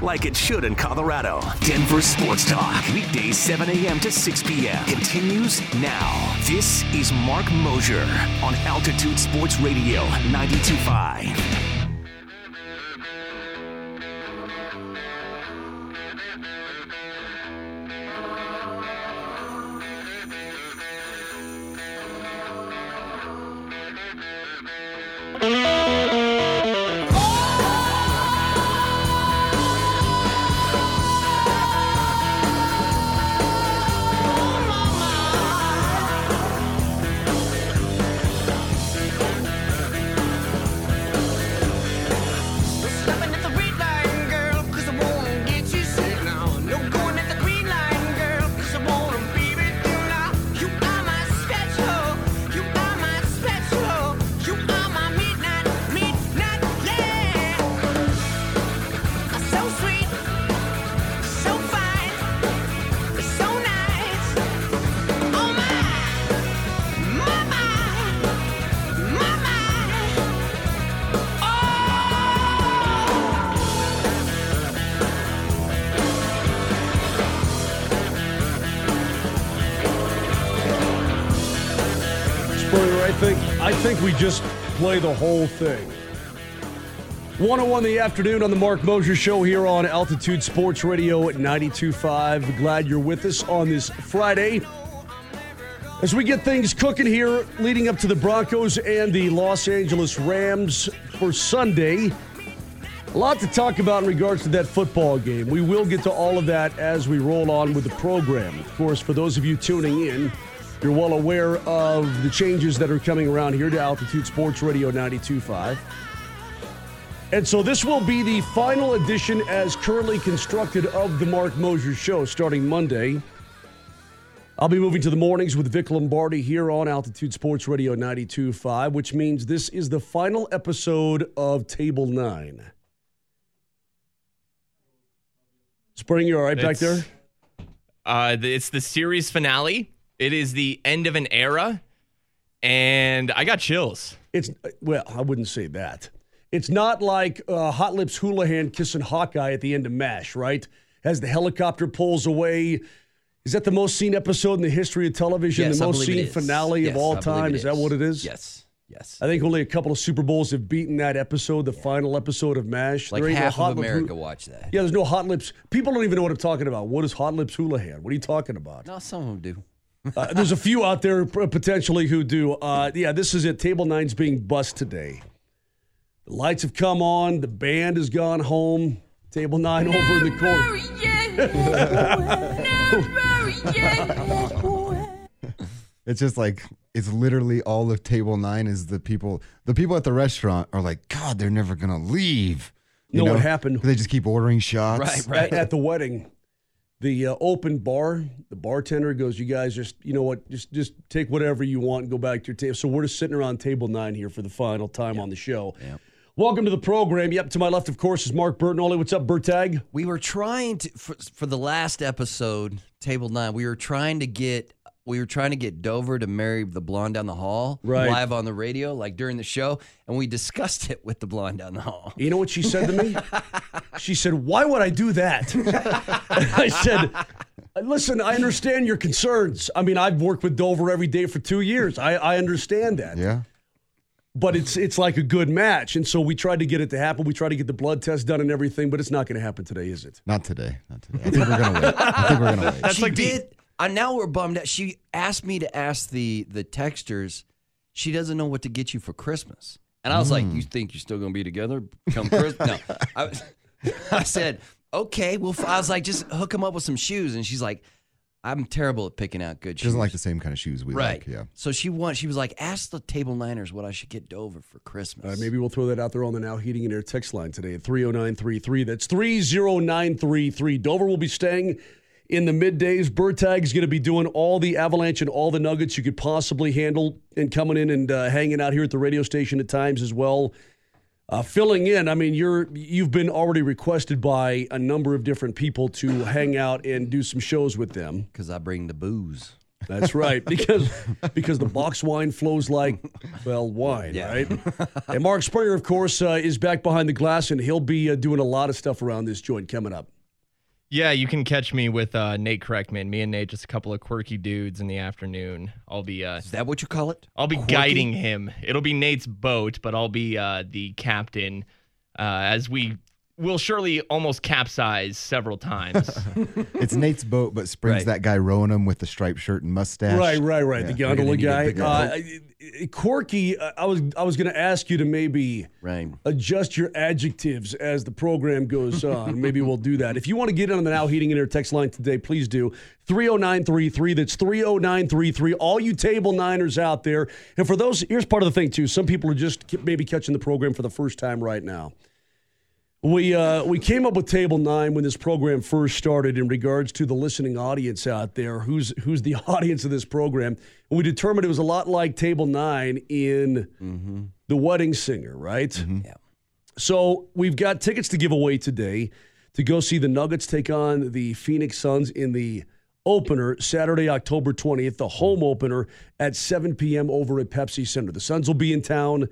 like it should in Colorado. Denver Sports Talk, weekdays 7 a.m. to 6 p.m. continues now. This is Mark Mosier on Altitude Sports Radio 92.5. play the whole thing. 101 the afternoon on the Mark Mosier Show here on Altitude Sports Radio at 92.5. Glad you're with us on this Friday. As we get things cooking here, leading up to the Broncos and the Los Angeles Rams for Sunday. A lot to talk about in regards to that football game. We will get to all of that as we roll on with the program. Of course, for those of you tuning in, you're well aware of the changes that are coming around here to Altitude Sports Radio 92.5. And so this will be the final edition as currently constructed of the Mark Mosier Show starting Monday. I'll be moving to the mornings with Vic Lombardi here on Altitude Sports Radio 92.5, which means this is the final episode of Table 9. Spring, you all right back there? Uh, it's the series finale. It is the end of an era, and I got chills. It's well, I wouldn't say that. It's not like uh, Hot Lips Houlihan kissing Hawkeye at the end of MASH, right? As the helicopter pulls away. Is that the most seen episode in the history of television? Yes, the most believe seen is. finale Yes, of all I believe time? is that what it is? Yes. Yes. I think only a couple of Super Bowls have beaten that episode, the final episode of MASH. Like There ain't no half Hot of Lip America Hou- watch that. Yeah, there's no Hot Lips. People don't even know what I'm talking about. What is Hot Lips Houlihan? What are you talking about? No, some of them do. Uh, there's a few out there potentially who do. Uh, yeah, this is it. Table nine's being bust today. The lights have come on. The band has gone home. Table nine over in the corner. It's just like it's literally all of table nine is the people. The people at the restaurant are like, God, they're never gonna leave. You know what happened? They just keep ordering shots. Right, right. At, at the wedding, the uh, open bar, the bartender goes, "You guys just, you know what? Just, just take whatever you want and go back to your table." So we're just sitting around table nine here for the final time on the show. Welcome to the program. Yep, to my left, of course, is Mark Bertinoli. What's up, Bertag? We were trying to for, for the last episode, Table Nine. We were trying to get we were trying to get Dover to marry the blonde down the hall Right. live on the radio, like during the show, and we discussed it with the blonde down the hall. You know what she said to me? she said, Why would I do that? I said, Listen, I understand your concerns. I mean, I've worked with Dover every day for two years. I, I understand that. Yeah. But it's it's like a good match. And so we tried to get it to happen. We tried to get the blood test done and everything, but it's not going to happen today, is it? Not today. Not today. I think we're gonna wait. I think we're gonna wait. she like the- did. uh, now we're bummed out. She asked me to ask the the texters. She doesn't know what to get you for Christmas, and I was like, "You think you're still gonna be together come Christmas?" no, I, I said, "Okay." Well, f- I was like, "Just hook him up with some shoes," and she's like, "I'm terrible at picking out good She shoes." doesn't like the same kind of shoes we right. like. Yeah. So she want. She was like, "Ask the table niners what I should get Dover for Uh, Christmas." maybe we'll throw that out there on the Now Heating and Air text line today at 30933. That's 30933. Dover will be staying in the middays. Bertag's going to be doing all the Avalanche and all the Nuggets you could possibly handle and coming in and uh, hanging out here at the radio station at times as well. Uh, filling in, I mean, you're you've been already requested by a number of different people to hang out and do some shows with them. because I bring the booze. That's right, because because the box wine flows like well wine, right? And Mark Springer, of course, uh, is back behind the glass, and he'll be uh, doing a lot of stuff around this joint coming up. Yeah, you can catch me with uh, Nate Kreckman. Me and Nate, just a couple of quirky dudes in the afternoon. I'll be uh, Is that what you call it? I'll be guiding him. It'll be Nate's boat, but I'll be uh, the captain uh, as we will surely almost capsize several times. It's Nate's boat, but Spring's Right. that guy rowing him with the striped shirt and mustache. Right, right, right. The Yeah. gondola We're gonna need a guy. bigger Uh, boat. I- I- Corky, uh, I was I was going to ask you to maybe Right. adjust your adjectives as the program goes on. Maybe we'll do that. If you want to get in on the Now Heating and Air text line today, please do. 30933. That's 30933. All you table niners out there. And for those, here's part of the thing, too. Some people are just maybe catching the program for the first time right now. We uh, we came up with table nine when this program first started in regards to the listening audience out there. Who's who's the audience of this program? And we determined it was a lot like table nine in the Wedding Singer, right? Yeah. So we've got tickets to give away today to go see the Nuggets take on the Phoenix Suns in the opener Saturday, October 20th, the home opener at 7 p.m. over at Pepsi Center. The Suns will be in town,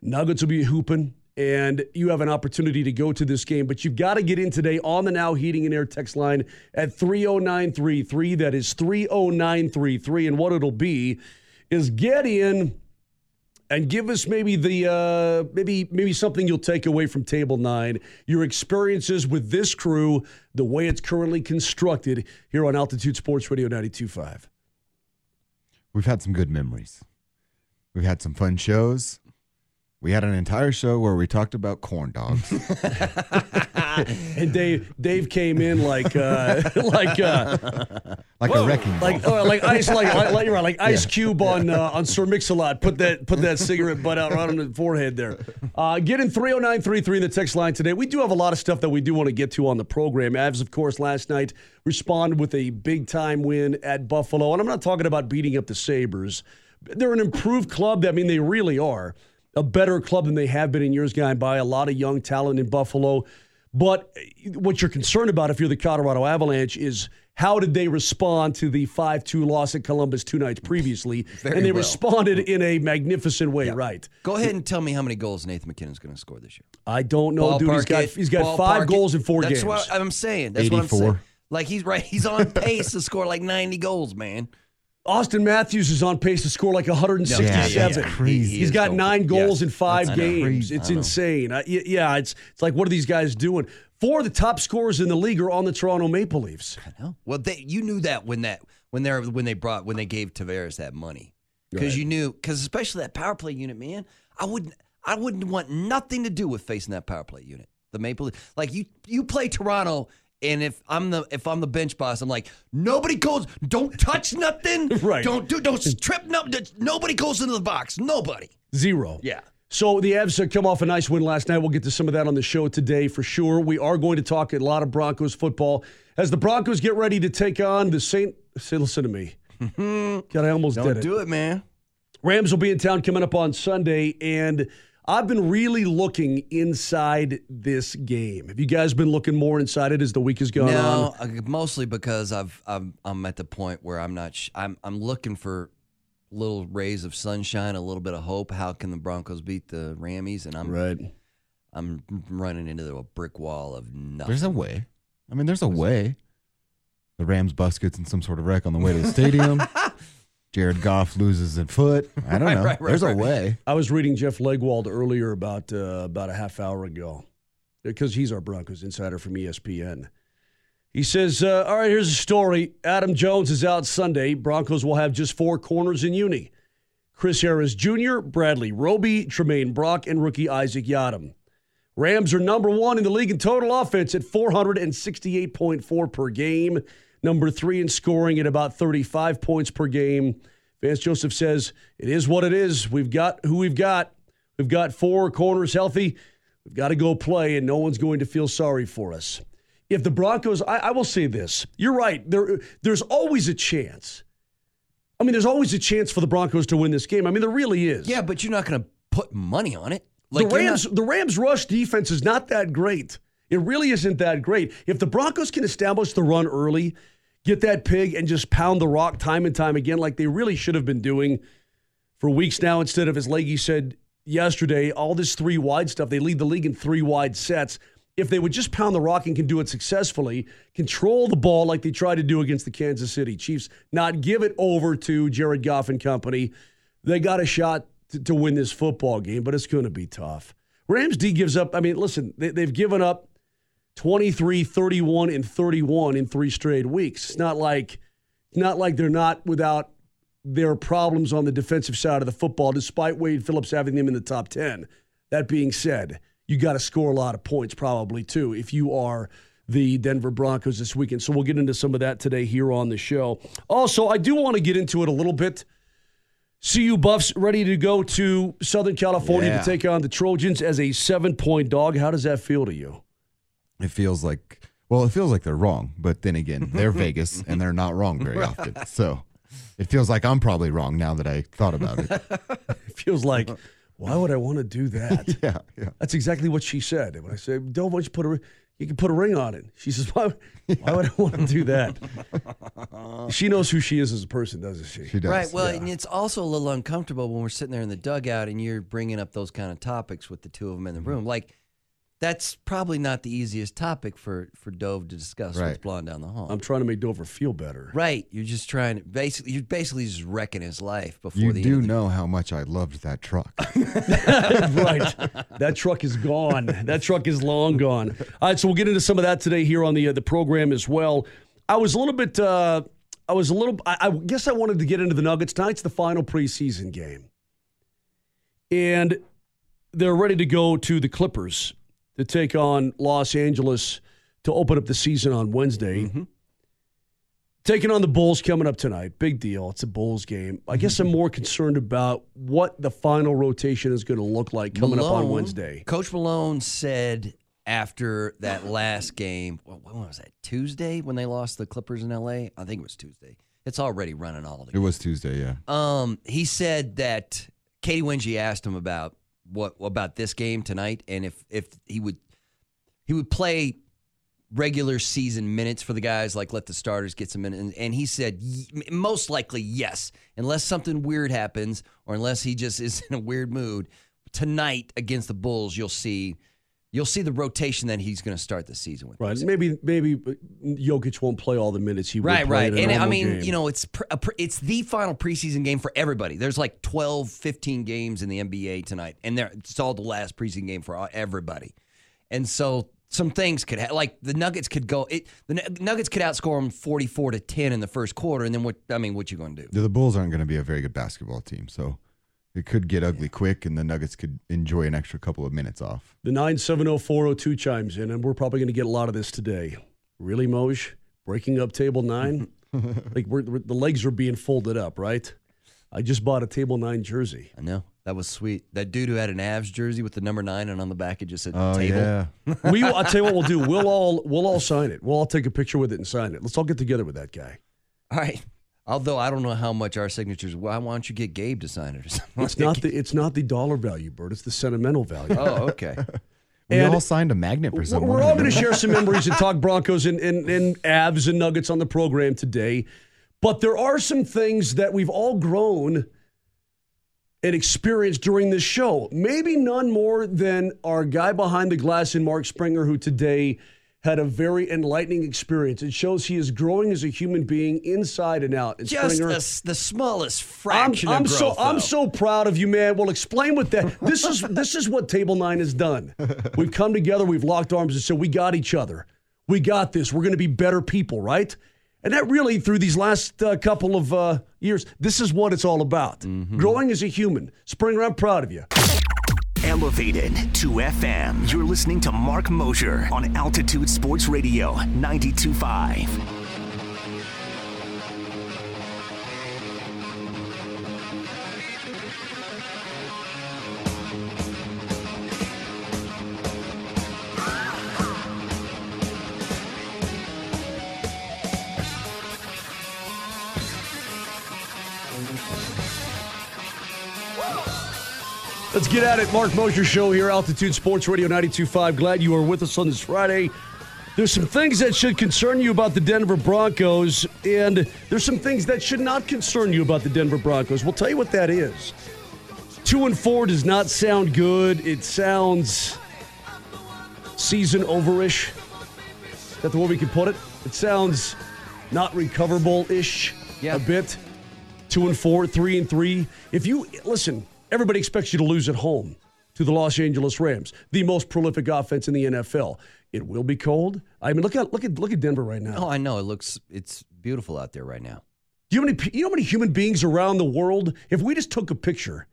Nuggets will be hooping, and you have an opportunity to go to this game. But you've got to get in today on the Now Heating and Air text line at 30933. That is 30933. And what it'll be is get in and give us maybe the uh, maybe maybe something you'll take away from table nine your experiences with this crew the way it's currently constructed here on altitude sports radio 92.5 We've had some good memories. We've had some fun shows. We had an entire show where we talked about corn dogs. and dave dave came in like uh like uh like a wrecking ball. like uh, like ice like like, like, you're right, like ice cube on uh, on sir mix-a-lot. Put that put that cigarette butt out right on the forehead there. Uh get in 30933 in the text line today. We do have a lot of stuff that we do want to get to on the program. Avs of course last night responded with a big time win at buffalo. And i'm not talking about beating up the sabres. They're an improved club. I mean they really are a better club than they have been in years gone by a lot of young talent in buffalo but what you're concerned about if you're the Colorado Avalanche is how did they respond to the 5 2 loss at Columbus two nights previously? Very and they well. responded in a magnificent way, right? Go ahead and tell me how many goals Nathan MacKinnon's going to score this year. I don't know, dude. He's Ballpark got, he's got five it. goals in four That's games. That's what I'm saying. That's what I'm saying. Like he's right. He's on pace to score like 90 goals, man. Auston Matthews is on pace to score like 167. Yeah, yeah, yeah. He- he He's got nine goals yes. in five games. It's I insane. Y- yeah, it's it's like what are these guys doing? Four of the top scorers in the league are on the Toronto Maple Leafs. No. Well, they you knew that when that when they when they brought when they gave Tavares that money because you knew because especially that power play unit, man. I wouldn't I wouldn't want nothing to do with facing that power play unit. The Maple Leaf, like you you play Toronto. And if I'm the if I'm the bench boss, I'm like nobody goes. Don't touch nothing. Right. Don't do. Don't trip. No. Nobody goes into the box. Nobody. Zero. Yeah. So the Avs come off a nice win last night. We'll get to some of that on the show today for sure. We are going to talk a lot of Broncos football as the Broncos get ready to take on the Saint. Say, listen to me. God, I almost Don't did it. do it, man. Rams will be in town coming up on Sunday, and I've been really looking inside this game. Have you guys been looking more inside it as the week has gone No, on? uh, mostly because I've I'm I'm at the point where I'm not. Sh- I'm I'm looking for little rays of sunshine, a little bit of hope. How can the Broncos beat the Rammies? And I'm Right. I'm running into a brick wall of nothing. There's a way. I mean, there's a way. The Rams bus gets in some sort of wreck on the way to the stadium. Jared Goff loses a foot. I don't Right, know. right, right, there's right. a way. I was reading Jeff Legwold earlier about uh, about a half hour ago because he's our Broncos insider from ESPN. He says, uh, "All right, here's a story. Adam Jones is out Sunday. Broncos will have just four corners in uni: Chris Harris Jr., Bradley Roby, Tramaine Brock, and rookie Isaac Yiadom. Rams are number one in the league in total offense at 468.4 per game. Number three in scoring at about 35 points per game. Vance Joseph says, It is what it is. We've got who we've got. We've got four corners healthy. We've got to go play, and no one's going to feel sorry for us. If the Broncos, I, I will say this. You're right. There, there's always a chance. I mean, there's always a chance for the Broncos to win this game. I mean, there really is. yeah, but you're not going to put money on it. Like the Rams, not- the Rams' rush defense is not that great. It really isn't that great. If the Broncos can establish the run early, get that pig and just pound the rock time and time again, like they really should have been doing for weeks now, instead of, as Leggy said yesterday, all this three wide stuff. They lead the league in three wide sets. If they would just pound the rock and can do it successfully, control the ball like they tried to do against the Kansas City Chiefs, not give it over to Jared Goff and company, they got a shot to, win this football game, but it's going to be tough. Rams D gives up. I mean, listen, they, they've given up 23, 31, and 31 in three straight weeks. It's not like not like they're not without their problems on the defensive side of the football, despite Wade Phillips having them in the top 10. That being said, you got to score a lot of points probably too if you are the Denver Broncos this weekend. So we'll get into some of that today here on the show. Also, I do want to get into it a little bit. CU Buffs ready to go to Southern California Yeah. to take on the Trojans as a seven point dog. How does that feel to you? It feels like, well, it feels like they're wrong, but then again, they're Vegas and they're not wrong very often. So it feels like I'm probably wrong now that I thought about it. It feels like, why would I want to do that? Yeah, yeah. That's exactly what she said. When I said, "Don't want don't you put a you can put a ring on it?" She says, "Why, why would I want to do that?" she knows who she is as a person, doesn't she? She does. Right. Well, yeah. and it's also a little uncomfortable when we're sitting there in the dugout and you're bringing up those kind of topics with the two of them in the mm-hmm. room. Like, that's probably not the easiest topic for for Dove to discuss with Right. Blonde down the hall. I'm trying to make Dover feel better. right. You're just trying to basically you're basically just wrecking his life before You the do end of the know how much I loved that truck. right. That truck is gone. That truck is long gone. All right, so we'll get into some of that today here on the uh, the program as well. I was a little bit. Uh, I was a little. I, I guess I wanted to get into the Nuggets. Tonight's the final preseason game, and they're ready to go to the Clippers to take on Los Angeles to open up the season on Wednesday. Taking on the Bulls coming up tonight. Big deal. It's a Bulls game. I guess I'm more concerned about what the final rotation is going to look like coming up on Wednesday. Coach Malone said after that last game, what, when was that? Tuesday when they lost the Clippers in LA? I think it was Tuesday. It's already running all of It was Tuesday, yeah. Um, he said that Katy Winge asked him about what about this game tonight, and if if he would he would play regular season minutes for the guys, like let the starters get some minutes, and, and he said most likely yes, unless something weird happens or unless he just is in a weird mood. Tonight against the Bulls, you'll see you'll see the rotation that he's going to start the season with. Right. Maybe maybe Jokic won't play all the minutes he would Right, play right. in And I mean, game. you know, it's pr- a pr- it's the final preseason game for everybody. There's like 12, 15 games in the NBA tonight, and there it's all the last preseason game for everybody. And so some things could ha- like the Nuggets could go. It the Nuggets could outscore them forty four to ten in the first quarter, and then what? I mean, what you going to do? The, the Bulls aren't going to be a very good basketball team, so it could get ugly quick, and the Nuggets could enjoy an extra couple of minutes off. The 970-402 chimes in, and we're probably going to get a lot of this today. Really, Moj? Breaking up table nine? like we're, we're- the legs are being folded up, right? I just bought a table nine jersey. I know that was sweet. That dude who had an Avs jersey with the number nine, and on the back it just said Oh table. yeah, We, I'll tell you what we'll do. We'll all we'll all sign it. We'll all take a picture with it and sign it. Let's all get together with that guy. All right. Although I don't know how much our signatures. Why why don't you get Gabe to sign it or something? It's not the it's not the dollar value, Bert. It's the sentimental value. Oh, okay. we And- all signed a magnet for We're- someone. We're all going to share some memories and talk Broncos and, and, and Avs and Nuggets on the program today. But there are some things that we've all grown and experienced during this show. Maybe none more than our guy behind the glass in Mark Springer, who today had a very enlightening experience. It shows he is growing as a human being inside and out. And Just Springer, the, smallest I'm, fraction I'm of so growth. I'm so proud of you, man. Well, explain what that. This is this is what Table Nine has done. We've come together. We've locked arms and said we got each other. We got this. We're going to be better people, right? And that really, through these last uh, couple of uh, years, this is what it's all about. Growing as a human. Springer, I'm proud of you. Elevated to FM. You're listening to Mark Mosher on Altitude Sports Radio 925. Get at it. Mark Mosher Show here, Altitude Sports Radio 925. Glad you are with us on this Friday. There's some things that should concern you about the Denver Broncos, and there's some things that should not concern you about the Denver Broncos. We'll tell you what that is. Two and four does not sound good. It sounds season overish. Is that the way we can put it? It sounds not recoverable ish Yeah. a bit. Two and four, three and three. If you listen, everybody expects you to lose at home to the Los Angeles Rams, the most prolific offense in the NFL. It will be cold. I mean, look at look at look at Denver right now. Oh, I know. It looks it's beautiful out there right now. Do you know how many you know how many human beings around the world? If we just took a picture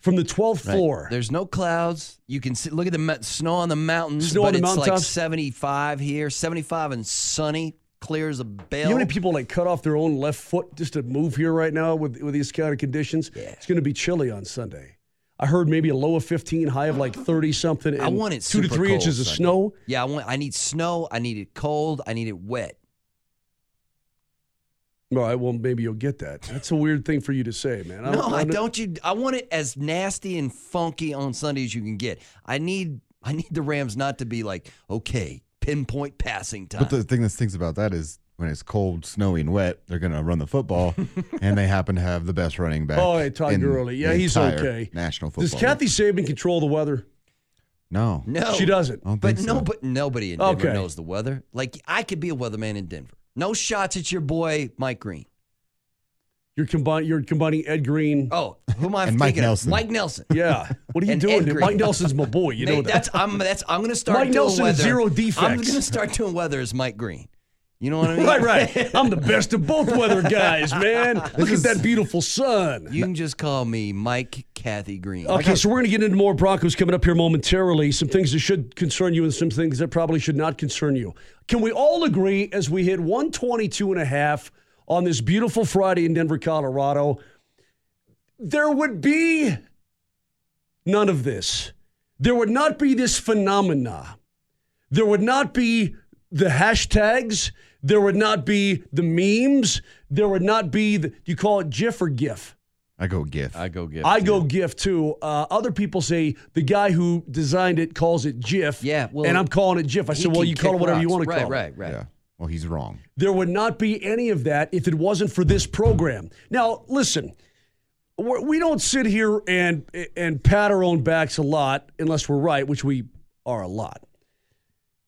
from the 12th Right. floor, There's no clouds. You can see, look at the snow on the mountains. Snow on the it's like 75 here, 75 and sunny, clear as a bell. you know how many people like cut off their own left foot just to move here right now with with these kind of conditions? Yeah. It's going to be chilly on Sunday. I heard maybe a low of 15, high of like 30 something. I want it two to three cold inches of Sunday. snow. Yeah, I want. I need snow. I need it cold. I need it wet. All right, well maybe you'll get that. That's a weird thing for you to say, man. No, I don't. You. I want it as nasty and funky on Sunday as you can get. I need. I need the Rams not to be like okay, pinpoint passing time. But the thing that stinks about that is when it's cold, snowy, and wet, they're going to run the football, and they happen to have the best running back. Oh, yeah, Todd in Gurley. Yeah, he's okay. National football. Does Kathy Sabine control the weather? No, no, She doesn't. I don't But think no, so. but nobody in Denver Okay. knows the weather. Like I could be a weatherman in Denver. No shots at your boy Mike Green. You're combining. You're combining Ed Greene. Oh, who am I And Mike thinking of? Nelson. Mike Nelson. Yeah. What are you And doing? Ed dude? Green. Mike Nelson's my boy. You know Nate, that. that's I'm that's I'm gonna start Mike doing Nelson weather. is zero I'm gonna start doing weather as Mike Green. You know what I mean? Right, right. I'm the best of both weather guys, man. Look at that beautiful sun. You can just call me Mike Kathy Green. Okay, so we're going to get into more Broncos coming up here momentarily. Some things that should concern you and some things that probably should not concern you. Can we all agree as we hit 122 and a half on this beautiful Friday in Denver, Colorado, there would be none of this. There would not be this phenomena. There would not be the hashtags. There would not be the memes. There would not be the, do you call it GIF or GIF? I go GIF. I go GIF. I go GIF too. Uh, other people say the guy who designed it calls it GIF. Yeah, well, and I'm calling it GIF. I said, well, you call it kick whatever you want to right, call it. Right, right, yeah. Well, he's wrong. There would not be any of that if it wasn't for this program. Now, listen, we're, we don't sit here and and pat our own backs a lot unless we're right, which we are a lot.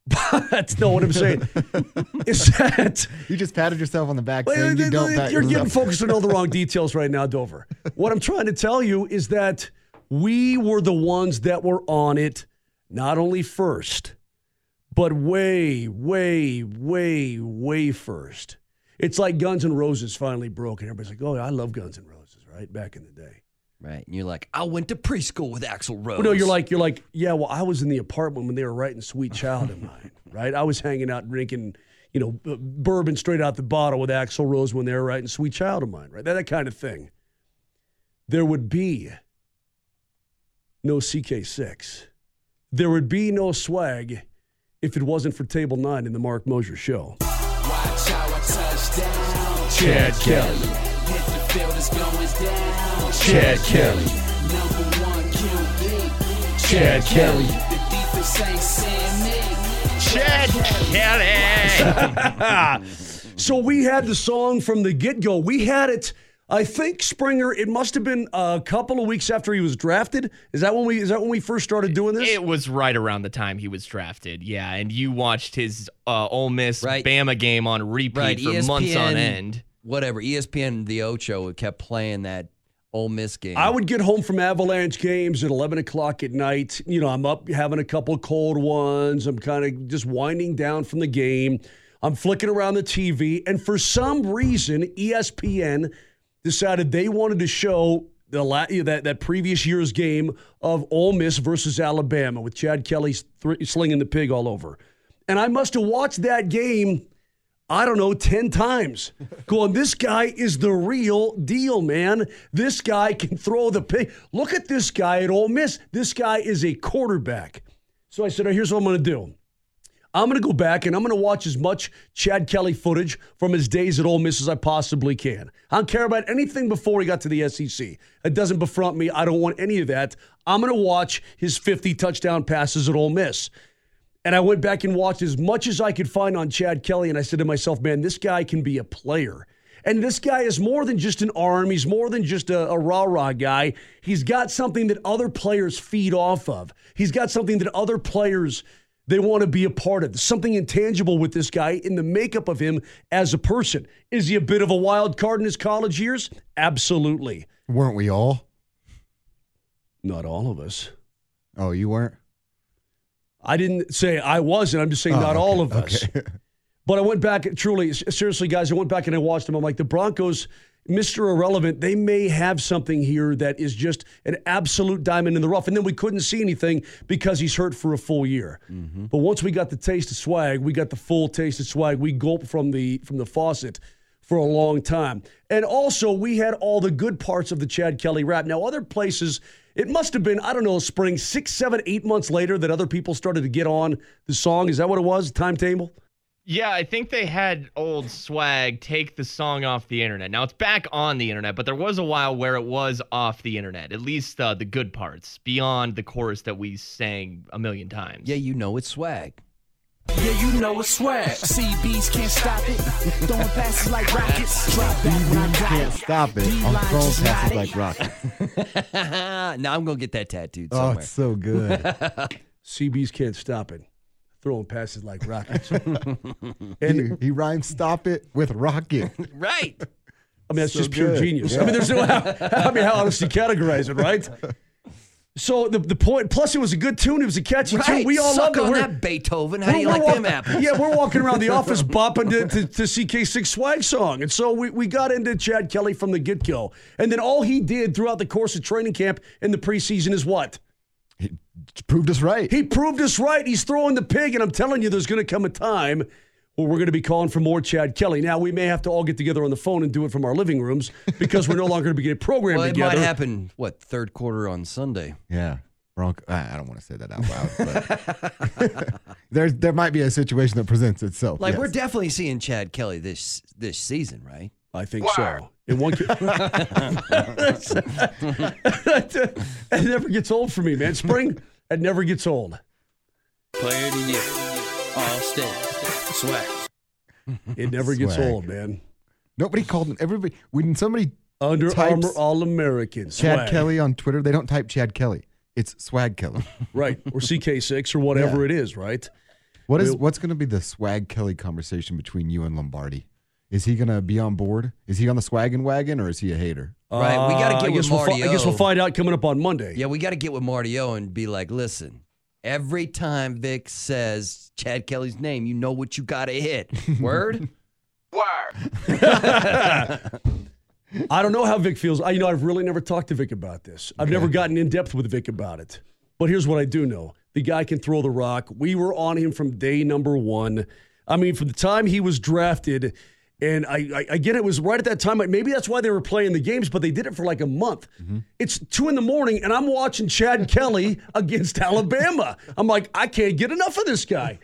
That's not what I'm saying is that You just patted yourself on the back Well, you you- don't pat You're yourself. getting focused on all the wrong details right now, Dover. What I'm trying to tell you is that we were the ones that were on it, not only first, but way, way, way, way first. It's like Guns N' Roses finally broke, and everybody's like, "Oh, I love Guns N' Roses." Right back in the day. right. And you're like, I went to preschool with Axl Rose. Well, no, you're like, you're like, yeah. Well, I was in the apartment when they were writing "Sweet Child o' Mine." Right, I was hanging out drinking, you know, b- bourbon straight out the bottle with Axl Rose when they were writing "Sweet Child o' Mine." Right, that, that kind of thing. There would be no CK6. There would be no swag if it wasn't for Table Nine in the Mark Mosier Show. Watch how I touch down. Chad Kelly. Chad Kelly. Number one QB. Chad Kelly. The defense ain't seeing. Chad Kelly. So we had the song from the get go. We had it. I think Springer. It must have been a couple of weeks after he was drafted. Is that when we? Is that when we first started doing this? It was right around the time he was drafted. Yeah, and you watched his uh, Ole Miss Right. Bama game on repeat right. For months on end. Whatever. ESPN, the Ocho kept playing that Ole Miss game. I would get home from Avalanche games at 11 o'clock at night. You know, I'm up having a couple cold ones. I'm kind of just winding down from the game. I'm flicking around the TV. And for some reason, ESPN decided they wanted to show the la- that, that previous year's game of Ole Miss versus Alabama with Chad Kelly thr- slinging the pig all over. And I must have watched that game I don't know, 10 times. Going, this guy is the real deal, man. This guy can throw the pig. Look at this guy at Ole Miss. This guy is a quarterback. So I said, here's what I'm going to do. I'm going to go back and I'm going to watch as much Chad Kelly footage from his days at Ole Miss as I possibly can. I don't care about anything before he got to the SEC. It doesn't befront me. I don't want any of that. I'm going to watch his 50 touchdown passes at Ole Miss. And I went back and watched as much as I could find on Chad Kelly, and I said to myself, man, this guy can be a player. And this guy is more than just an arm. He's more than just a, a rah rah guy. He's got something that other players feed off of. He's got something that other players they want to be a part of. There's something intangible with this guy in the makeup of him as a person. Is he a bit of a wild card in his college years? Absolutely. Weren't we all? Not all of us. Oh, you weren't? I didn't say I wasn't. I'm just saying Oh, not okay, all of us. okay. But I went back, truly, seriously, guys, I went back and I watched them. I'm like, the Broncos, Mr. Irrelevant, they may have something here that is just an absolute diamond in the rough. And then we couldn't see anything because he's hurt for a full year. Mm-hmm. But once we got the taste of swag, we got the full taste of swag. We gulped from the from the faucet for a long time. And also, we had all the good parts of the Chad Kelly rap. Now, other places, it must have been, I don't know, spring, six, seven, eight months later that other people started to get on the song. Is that what it was? Timetable? Yeah, I think they had old swag take the song off the internet. Now it's back on the internet, but there was a while where it was off the internet, at least uh, the good parts, beyond the chorus that we sang a million times. Yeah, you know it's swag. Yeah, you know it's swag. CBs can't stop it. Throwing passes like rockets. Drop back when I got Can't it. stop it. I'm throwing passes got like rockets. now I'm gonna get that tattooed Oh, it's so good. CBs can't stop it. Throwing passes like rockets. he, and he rhymes stop it with rocket. right. I mean, that's So just pure good. genius. I mean, there's no how, I mean, how else do you categorize it, right? So the the point. Plus, it was a good tune. It was a catchy tune. We all Suck loved it. on We're- that Beethoven. How do you we're like walk- them apples? Yeah, we're walking around the office bopping to, to, to CK6 swag song. And so we, we got into Chad Kelly from the get go. And then all he did throughout the course of training camp in the preseason is what? He proved us right. He proved us right. He's throwing the pig. And I'm telling you, there's going to come a time where we're going to be calling for more Chad Kelly. Now, we may have to all get together on the phone and do it from our living rooms because we're no longer going to be getting programmed Well, it together. might happen. What third quarter on Sunday? yeah. Bronco. I I don't want to say that out loud, but there's there might be a situation that presents itself. Like yes. we're definitely seeing Chad Kelly this this season, right? I think so. In one, it never gets old for me, man. Spring, it never gets old. Player of the year. All state. Swag. It never gets Swag. old, man. Nobody called him. Everybody when somebody Under Types Armour All American. Chad Kelly on Twitter, they don't type Chad Kelly. It's Swag Kelly. Right. Or CK6 or whatever it is, right? What is Well- what's going to be the Swag Kelly conversation between you and Lombardi? Is he going to be on board? Is he on the swaggin' wagon or is he a hater? Right, we gotta Uh, get I with guess we'll fi- Marty I guess we'll find out coming up on Monday. Yeah, we got to get with Marty O and be like, listen, every time Vic says Chad Kelly's name, you know what you got to hit. Word? Word. I don't know how Vic feels. I, you know, I've really never talked to Vic about this. I've never gotten in depth with Vic about it. But here's what I do know: the guy can throw the rock. We were on him from day number one. I mean, from the time he was drafted, and I, I, I get it was right at that time. Maybe that's why they were playing the games, but they did it for like a month. Mm-hmm. It's two in the morning, and I'm watching Chad Kelly against Alabama. I'm like, I can't get enough of this guy.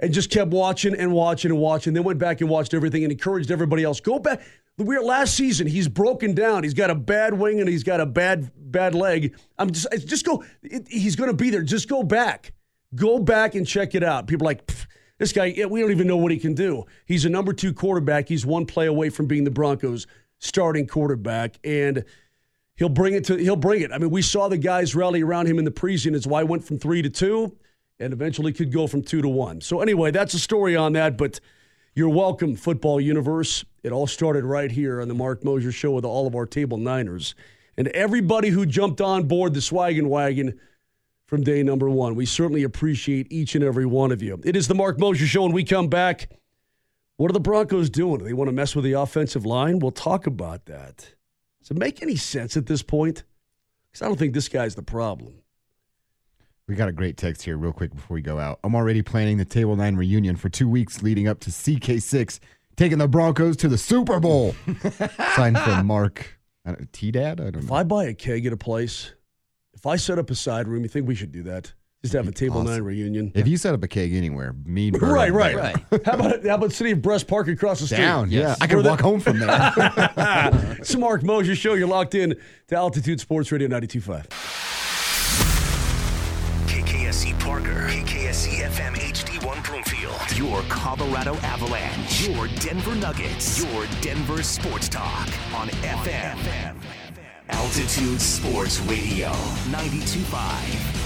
and just kept watching and watching and watching. Then went back and watched everything and encouraged everybody else. Go back. We were last season. He's broken down. He's got a bad wing and he's got a bad bad leg. I'm just just go. It, he's going to be there. Just go back. Go back and check it out. People are like "Pff, this guy. We don't even know what he can do. He's a number two quarterback. He's one play away from being the Broncos' starting quarterback and. He'll bring it to. He'll bring it. I mean, we saw the guys rally around him in the preseason. It's why I went from three to two, and eventually could go from two to one. So anyway, that's a story on that. But you're welcome, football universe. It all started right here on the Mark Mosier Show with all of our table Niners and everybody who jumped on board the Swaggin' Wagon from day number one. We certainly appreciate each and every one of you. It is the Mark Mosier Show, and we come back. What are the Broncos doing? Do they want to mess with the offensive line? We'll talk about that. Does it make any sense at this point? Because I don't think this guy's the problem. We got a great text here, real quick, before we go out. I'm already planning the Table Nine reunion for two weeks leading up to CK6, taking the Broncos to the Super Bowl. Signed from Mark uh, T Dad. I don't know. If. I buy a keg at a place, if I set up a side room, you think we should do that? Just have a table awesome. nine reunion. If you set up a keg anywhere, me, and Burr Right, right. Right. How about how about City of Breast Park across the street? Down, yeah. Yes. I can Where the- walk home from there. It's the Mark Mosier Show. You're locked in to Altitude Sports Radio 92.5. KKSE Parker, KKSE FM HD1 Broomfield. Your Colorado Avalanche. Your Denver Nuggets. Your Denver Sports Talk on FM. Altitude Sports Radio 925